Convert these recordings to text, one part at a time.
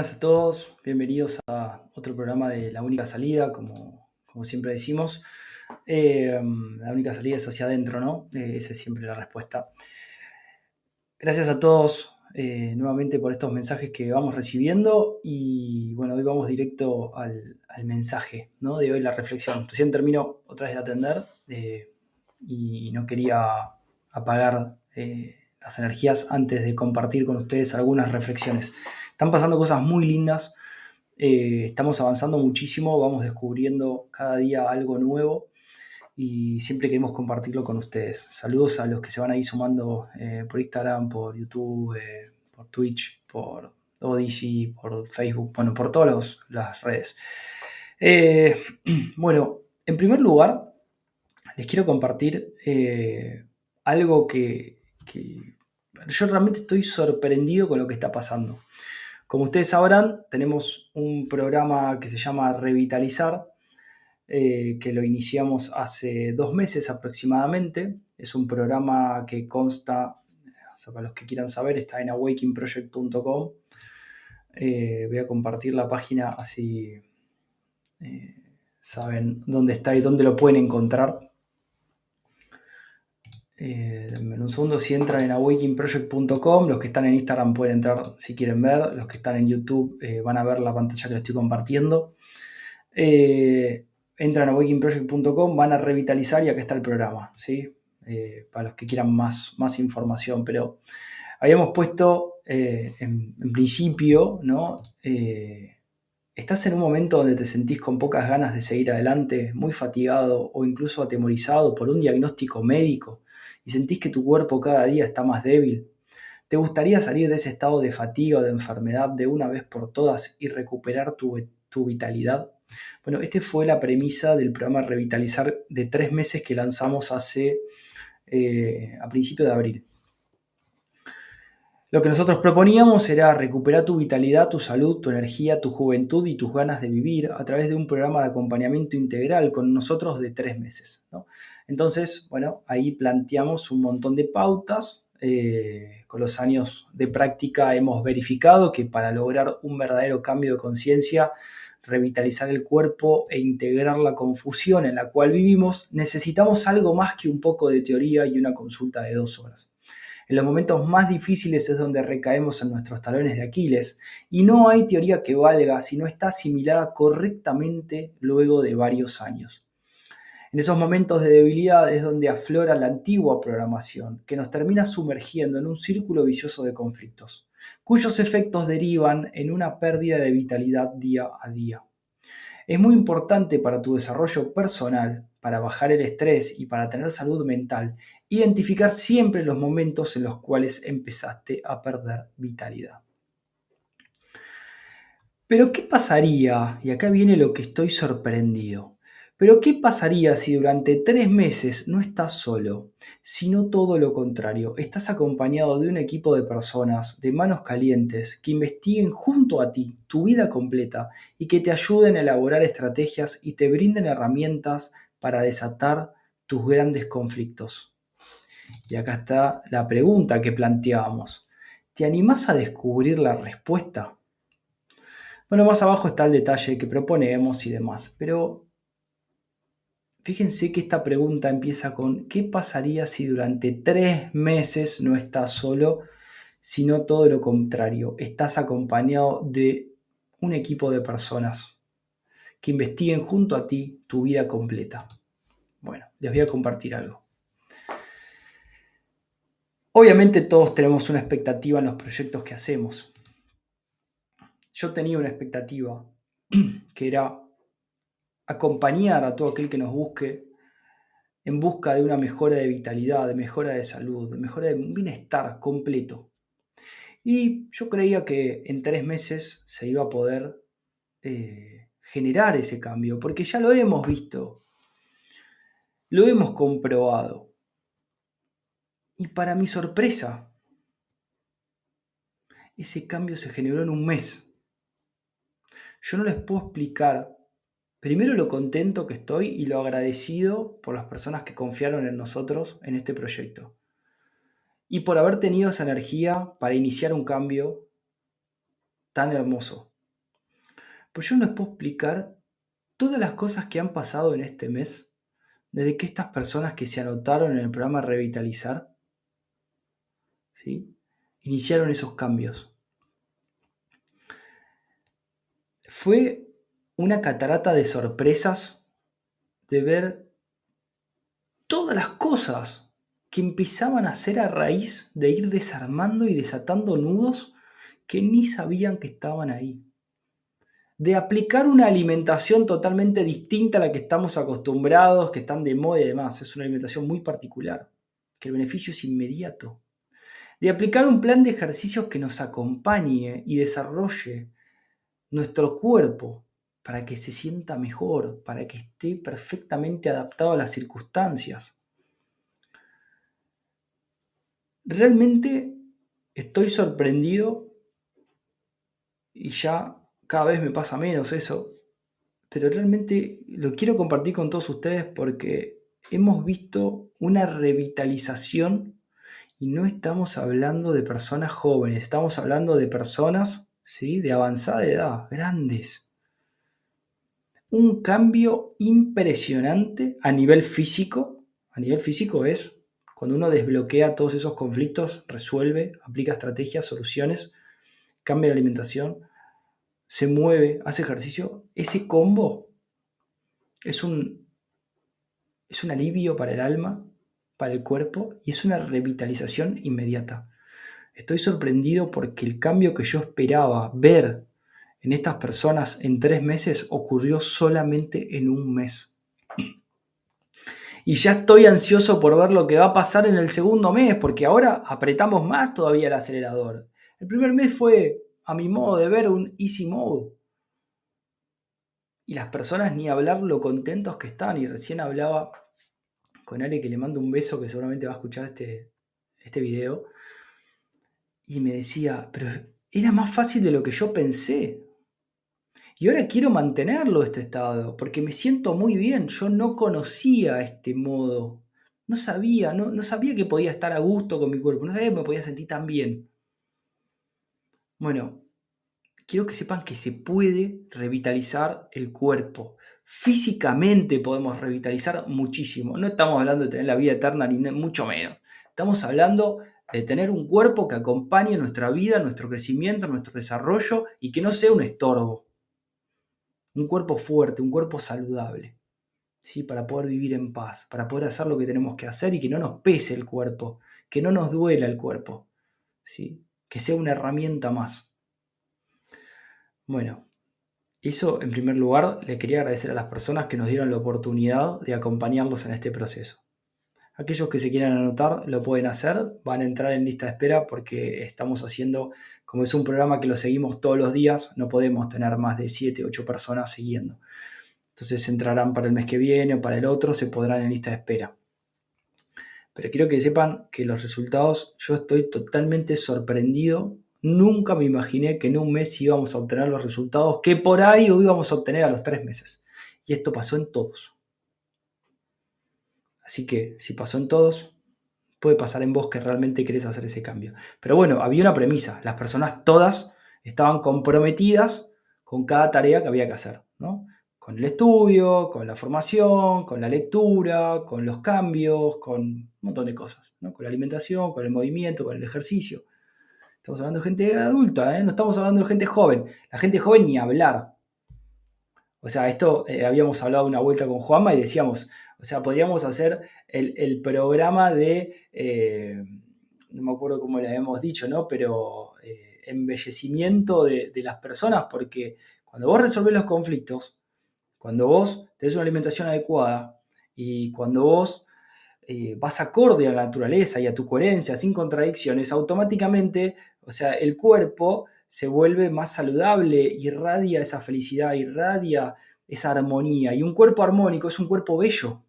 Buenas a todos, bienvenidos a otro programa de La Única Salida, como, como siempre decimos. Eh, la única salida es hacia adentro, ¿no? Eh, esa es siempre la respuesta. Gracias a todos eh, nuevamente por estos mensajes que vamos recibiendo y bueno, hoy vamos directo al, al mensaje, ¿no? De hoy la reflexión. Recién termino otra vez de atender y no quería apagar las energías antes de compartir con ustedes algunas reflexiones. Están pasando cosas muy lindas, eh, estamos avanzando muchísimo, vamos descubriendo cada día algo nuevo y siempre queremos compartirlo con ustedes. Saludos a los que se van ahí sumando eh, por Instagram, por YouTube, eh, por Twitch, por Odyssey, por Facebook, bueno, por todas las redes. bueno, en primer lugar, les quiero compartir algo que, que yo realmente estoy sorprendido con lo que está pasando. Como ustedes sabrán, tenemos un programa que se llama Revitalizar, eh, que lo iniciamos hace dos meses aproximadamente. Es un programa que consta, para los que quieran saber, está en awakingproject.com. Eh, voy a compartir la página así eh, saben dónde está y dónde lo pueden encontrar. Eh, en un segundo, si entran en awakingproject.com, los que están en Instagram pueden entrar si quieren ver, los que están en YouTube eh, van a ver la pantalla que les estoy compartiendo. Eh, entran a awakingproject.com, van a revitalizar y acá está el programa, ¿sí? para los que quieran más, más información, pero habíamos puesto en, en, principio, ¿no? estás en un momento donde te sentís con pocas ganas de seguir adelante, muy fatigado o incluso atemorizado por un diagnóstico médico y sentís que tu cuerpo cada día está más débil? ¿Te gustaría salir de ese estado de fatiga o de enfermedad de una vez por todas y recuperar tu, vitalidad? Bueno, esta fue la premisa del programa Revitalizar de tres meses que lanzamos hace eh, a principios de abril. Lo que nosotros proponíamos era recuperar tu vitalidad, tu salud, tu energía, tu juventud y tus ganas de vivir a través de un programa de acompañamiento integral con nosotros de tres meses. Entonces, bueno, ahí planteamos un montón de pautas. Eh, con los años de práctica hemos verificado que para lograr un verdadero cambio de conciencia, revitalizar el cuerpo e integrar la confusión en la cual vivimos, necesitamos algo más que un poco de teoría y una consulta de dos horas. En los momentos más difíciles es donde recaemos en nuestros talones de Aquiles y no hay teoría que valga si no está asimilada correctamente luego de varios años. En esos momentos de debilidad es donde aflora la antigua programación, que nos termina sumergiendo en un círculo vicioso de conflictos, cuyos efectos derivan en una pérdida de vitalidad día a día. Es muy importante para tu desarrollo personal, para bajar el estrés y para tener salud mental, identificar siempre los momentos en los cuales empezaste a perder vitalidad. Pero ¿qué pasaría? Y acá viene lo que estoy sorprendido. Pero ¿qué pasaría si durante tres meses no estás solo, sino todo lo contrario? Estás acompañado de un equipo de personas, de manos calientes, que investiguen junto a ti tu vida completa y que te ayuden a elaborar estrategias y te brinden herramientas para desatar tus grandes conflictos. Y acá está la pregunta que planteábamos. ¿Te animás a descubrir la respuesta? Bueno, más abajo está el detalle que proponemos y demás, pero Fíjense que esta pregunta empieza con, ¿qué pasaría si durante tres meses no estás solo, sino todo lo contrario? Estás acompañado de un equipo de personas que investiguen junto a ti tu vida completa. Bueno, les voy a compartir algo. Obviamente todos tenemos una expectativa en los proyectos que hacemos. Yo tenía una expectativa que era acompañar a todo aquel que nos busque en busca de una mejora de vitalidad, de mejora de salud, de mejora de bienestar completo. Y yo creía que en tres meses se iba a poder eh, generar ese cambio, porque ya lo hemos visto, lo hemos comprobado. Y para mi sorpresa, ese cambio se generó en un mes. Yo no les puedo explicar primero lo contento que estoy y lo agradecido por las personas que confiaron en nosotros en este proyecto. Y por haber tenido esa energía para iniciar un cambio tan hermoso. Pues yo no les puedo explicar todas las cosas que han pasado en este mes, desde que estas personas que se anotaron en el programa Revitalizar, ¿sí? iniciaron esos cambios. Fue una catarata de sorpresas de ver todas las cosas que empezaban a hacer a raíz de ir desarmando y desatando nudos que ni sabían que estaban ahí. De aplicar una alimentación totalmente distinta a la que estamos acostumbrados, que están de moda y demás. Es una alimentación muy particular, que el beneficio es inmediato. De aplicar un plan de ejercicios que nos acompañe y desarrolle nuestro cuerpo para que se sienta mejor, para que esté perfectamente adaptado a las circunstancias. Realmente estoy sorprendido y ya cada vez me pasa menos eso, pero realmente lo quiero compartir con todos ustedes porque hemos visto una revitalización y no estamos hablando de personas jóvenes, estamos hablando de personas ¿sí? de avanzada edad, grandes. Un cambio impresionante a nivel físico. A nivel físico es cuando uno desbloquea todos esos conflictos, resuelve, aplica estrategias, soluciones, cambia la alimentación, se mueve, hace ejercicio. Ese combo es un, es un alivio para el alma, para el cuerpo y es una revitalización inmediata. Estoy sorprendido porque el cambio que yo esperaba ver en estas personas en tres meses ocurrió solamente en un mes y ya estoy ansioso por ver lo que va a pasar en el segundo mes, porque ahora apretamos más todavía el acelerador. El primer mes fue, a mi modo de ver, un easy mode. Y las personas ni hablar lo contentos que están. Y recién hablaba con Ale, que le mando un beso, que seguramente va a escuchar este, este video. Y me decía, pero era más fácil de lo que yo pensé. Y ahora quiero mantenerlo este estado, porque me siento muy bien. Yo no conocía este modo. No sabía, no, no sabía que podía estar a gusto con mi cuerpo. No sabía que me podía sentir tan bien. Bueno, quiero que sepan que se puede revitalizar el cuerpo. Físicamente podemos revitalizar muchísimo. No estamos hablando de tener la vida eterna, ni mucho menos. Estamos hablando de tener un cuerpo que acompañe nuestra vida, nuestro crecimiento, nuestro desarrollo y que no sea un estorbo un cuerpo fuerte, un cuerpo saludable, ¿sí? para poder vivir en paz, para poder hacer lo que tenemos que hacer y que no nos pese el cuerpo, que no nos duela el cuerpo, ¿sí? que sea una herramienta más. Bueno, eso en primer lugar le quería agradecer a las personas que nos dieron la oportunidad de acompañarlos en este proceso. Aquellos que se quieran anotar lo pueden hacer, van a entrar en lista de espera porque estamos haciendo como es un programa que lo seguimos todos los días, no podemos tener más de 7, 8 personas siguiendo. Entonces entrarán para el mes que viene o para el otro, se podrán en lista de espera. Pero quiero que sepan que los resultados, yo estoy totalmente sorprendido. Nunca me imaginé que en un mes íbamos a obtener los resultados que por ahí íbamos a obtener a los tres meses. Y esto pasó en todos. Así que si pasó en todos, puede pasar en vos que realmente querés hacer ese cambio. Pero bueno, había una premisa, las personas todas estaban comprometidas con cada tarea que había que hacer, ¿no? Con el estudio, con la formación, con la lectura, con los cambios, con un montón de cosas, ¿no? Con la alimentación, con el movimiento, con el ejercicio. Estamos hablando de gente adulta, ¿eh? no estamos hablando de gente joven. La gente joven ni hablar. O sea, esto eh, habíamos hablado una vuelta con Juanma y decíamos, o sea, podríamos hacer el, programa de, eh, no me acuerdo cómo le habíamos dicho, ¿no? Pero eh, embellecimiento de, las personas, porque cuando vos resolvés los conflictos, cuando vos tenés una alimentación adecuada y cuando vos eh, vas acorde a la naturaleza y a tu coherencia, sin contradicciones, automáticamente, o sea, el cuerpo se vuelve más saludable, irradia esa felicidad, irradia esa armonía. Y un cuerpo armónico es un cuerpo bello.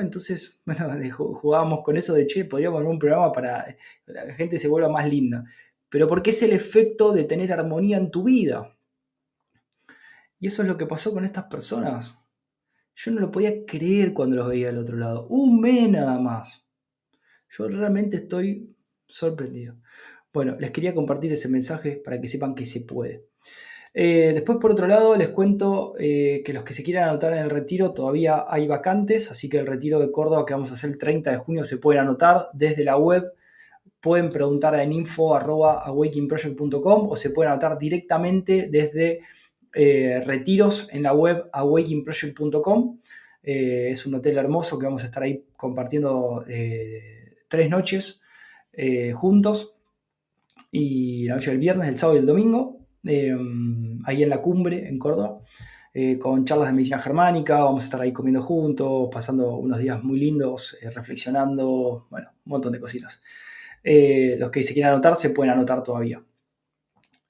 Entonces, bueno, jugábamos con eso de, che, podríamos armar un programa para que la gente se vuelva más linda. Pero porque es el efecto de tener armonía en tu vida. Y eso es lo que pasó con estas personas. Yo no lo podía creer cuando los veía del otro lado. Un mes nada más. Yo realmente estoy sorprendido. bueno, les quería compartir ese mensaje para que sepan que se puede. Eh, después, por otro lado, les cuento eh, que los que se quieran anotar en el retiro todavía hay vacantes, así que el retiro de Córdoba que vamos a hacer el 30 de junio se pueden anotar desde la web. Pueden preguntar en info.awakingproject.com o se pueden anotar directamente desde eh, retiros en la web awakingproject.com. es un hotel hermoso que vamos a estar ahí compartiendo tres noches juntos. Y la noche del viernes, el sábado y el domingo. Em, ahí en la cumbre, en Córdoba, eh, con charlas de medicina germánica, vamos a estar ahí comiendo juntos, pasando unos días muy lindos, eh, reflexionando, bueno, un montón de cositas. Eh, los que se quieran anotar se pueden anotar todavía.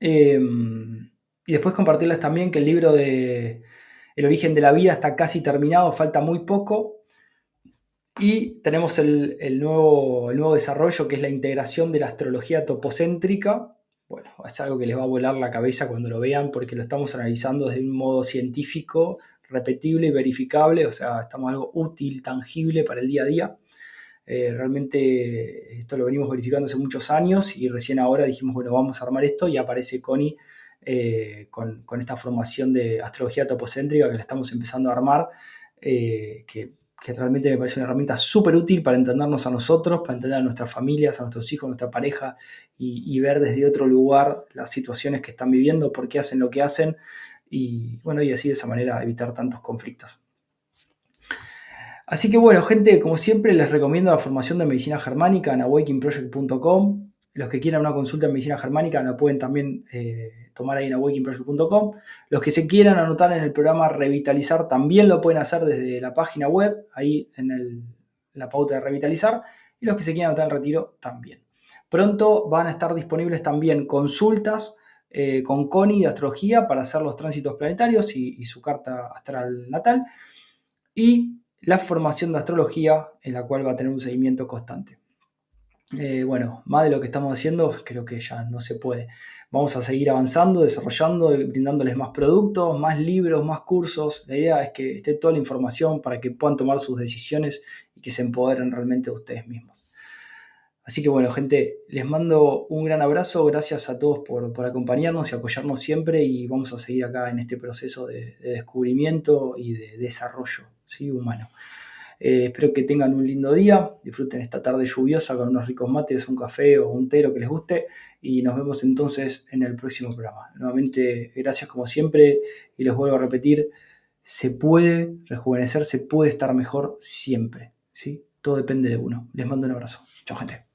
Em, y después compartirles también que el libro de El origen de la vida está casi terminado, falta muy poco. Y tenemos el, nuevo, el nuevo desarrollo que es la integración de la astrología topocéntrica bueno, es algo que les va a volar la cabeza cuando lo vean porque lo estamos analizando desde un modo científico, repetible verificable, o sea, estamos algo útil, tangible para el día a día. Eh, realmente esto lo venimos verificando hace muchos años y recién ahora dijimos, bueno, vamos a armar esto y aparece Connie eh, con, esta formación de astrología topocéntrica que la estamos empezando a armar, eh, que que realmente me parece una herramienta súper útil para entendernos a nosotros, para entender a nuestras familias, a nuestros hijos, a nuestra pareja y, ver desde otro lugar las situaciones que están viviendo, por qué hacen lo que hacen y bueno, y así de esa manera evitar tantos conflictos. Así que bueno, gente, como siempre les recomiendo la formación de medicina germánica en awakingproject.com. Los que quieran una consulta en medicina germánica la pueden también eh, tomar ahí en awakingproject.com. Los que se quieran anotar en el programa Revitalizar también lo pueden hacer desde la página web, ahí en la pauta de Revitalizar. Y los que se quieran anotar en retiro también. Pronto van a estar disponibles también consultas eh, con Connie de astrología para hacer los tránsitos planetarios y su carta astral natal. Y la formación de astrología en la cual va a tener un seguimiento constante. Eh, bueno, más de lo que estamos haciendo, creo que ya no se puede. Vamos a seguir avanzando, desarrollando, brindándoles más productos, más libros, más cursos. La idea es que esté toda la información para que puedan tomar sus decisiones y que se empoderen realmente de ustedes mismos. Así que bueno, gente, les mando un gran abrazo. Gracias a todos por, acompañarnos y apoyarnos siempre y vamos a seguir acá en este proceso de, descubrimiento y de desarrollo ¿sí? humano. Eh, espero que tengan un lindo día, disfruten esta tarde lluviosa con unos ricos mates, un café o un té, lo que les guste, y nos vemos entonces en el próximo programa. Nuevamente, gracias como siempre, y les vuelvo a repetir, se puede rejuvenecer, se puede estar mejor siempre, ¿sí? Todo depende de uno. Les mando un abrazo. Chao, gente.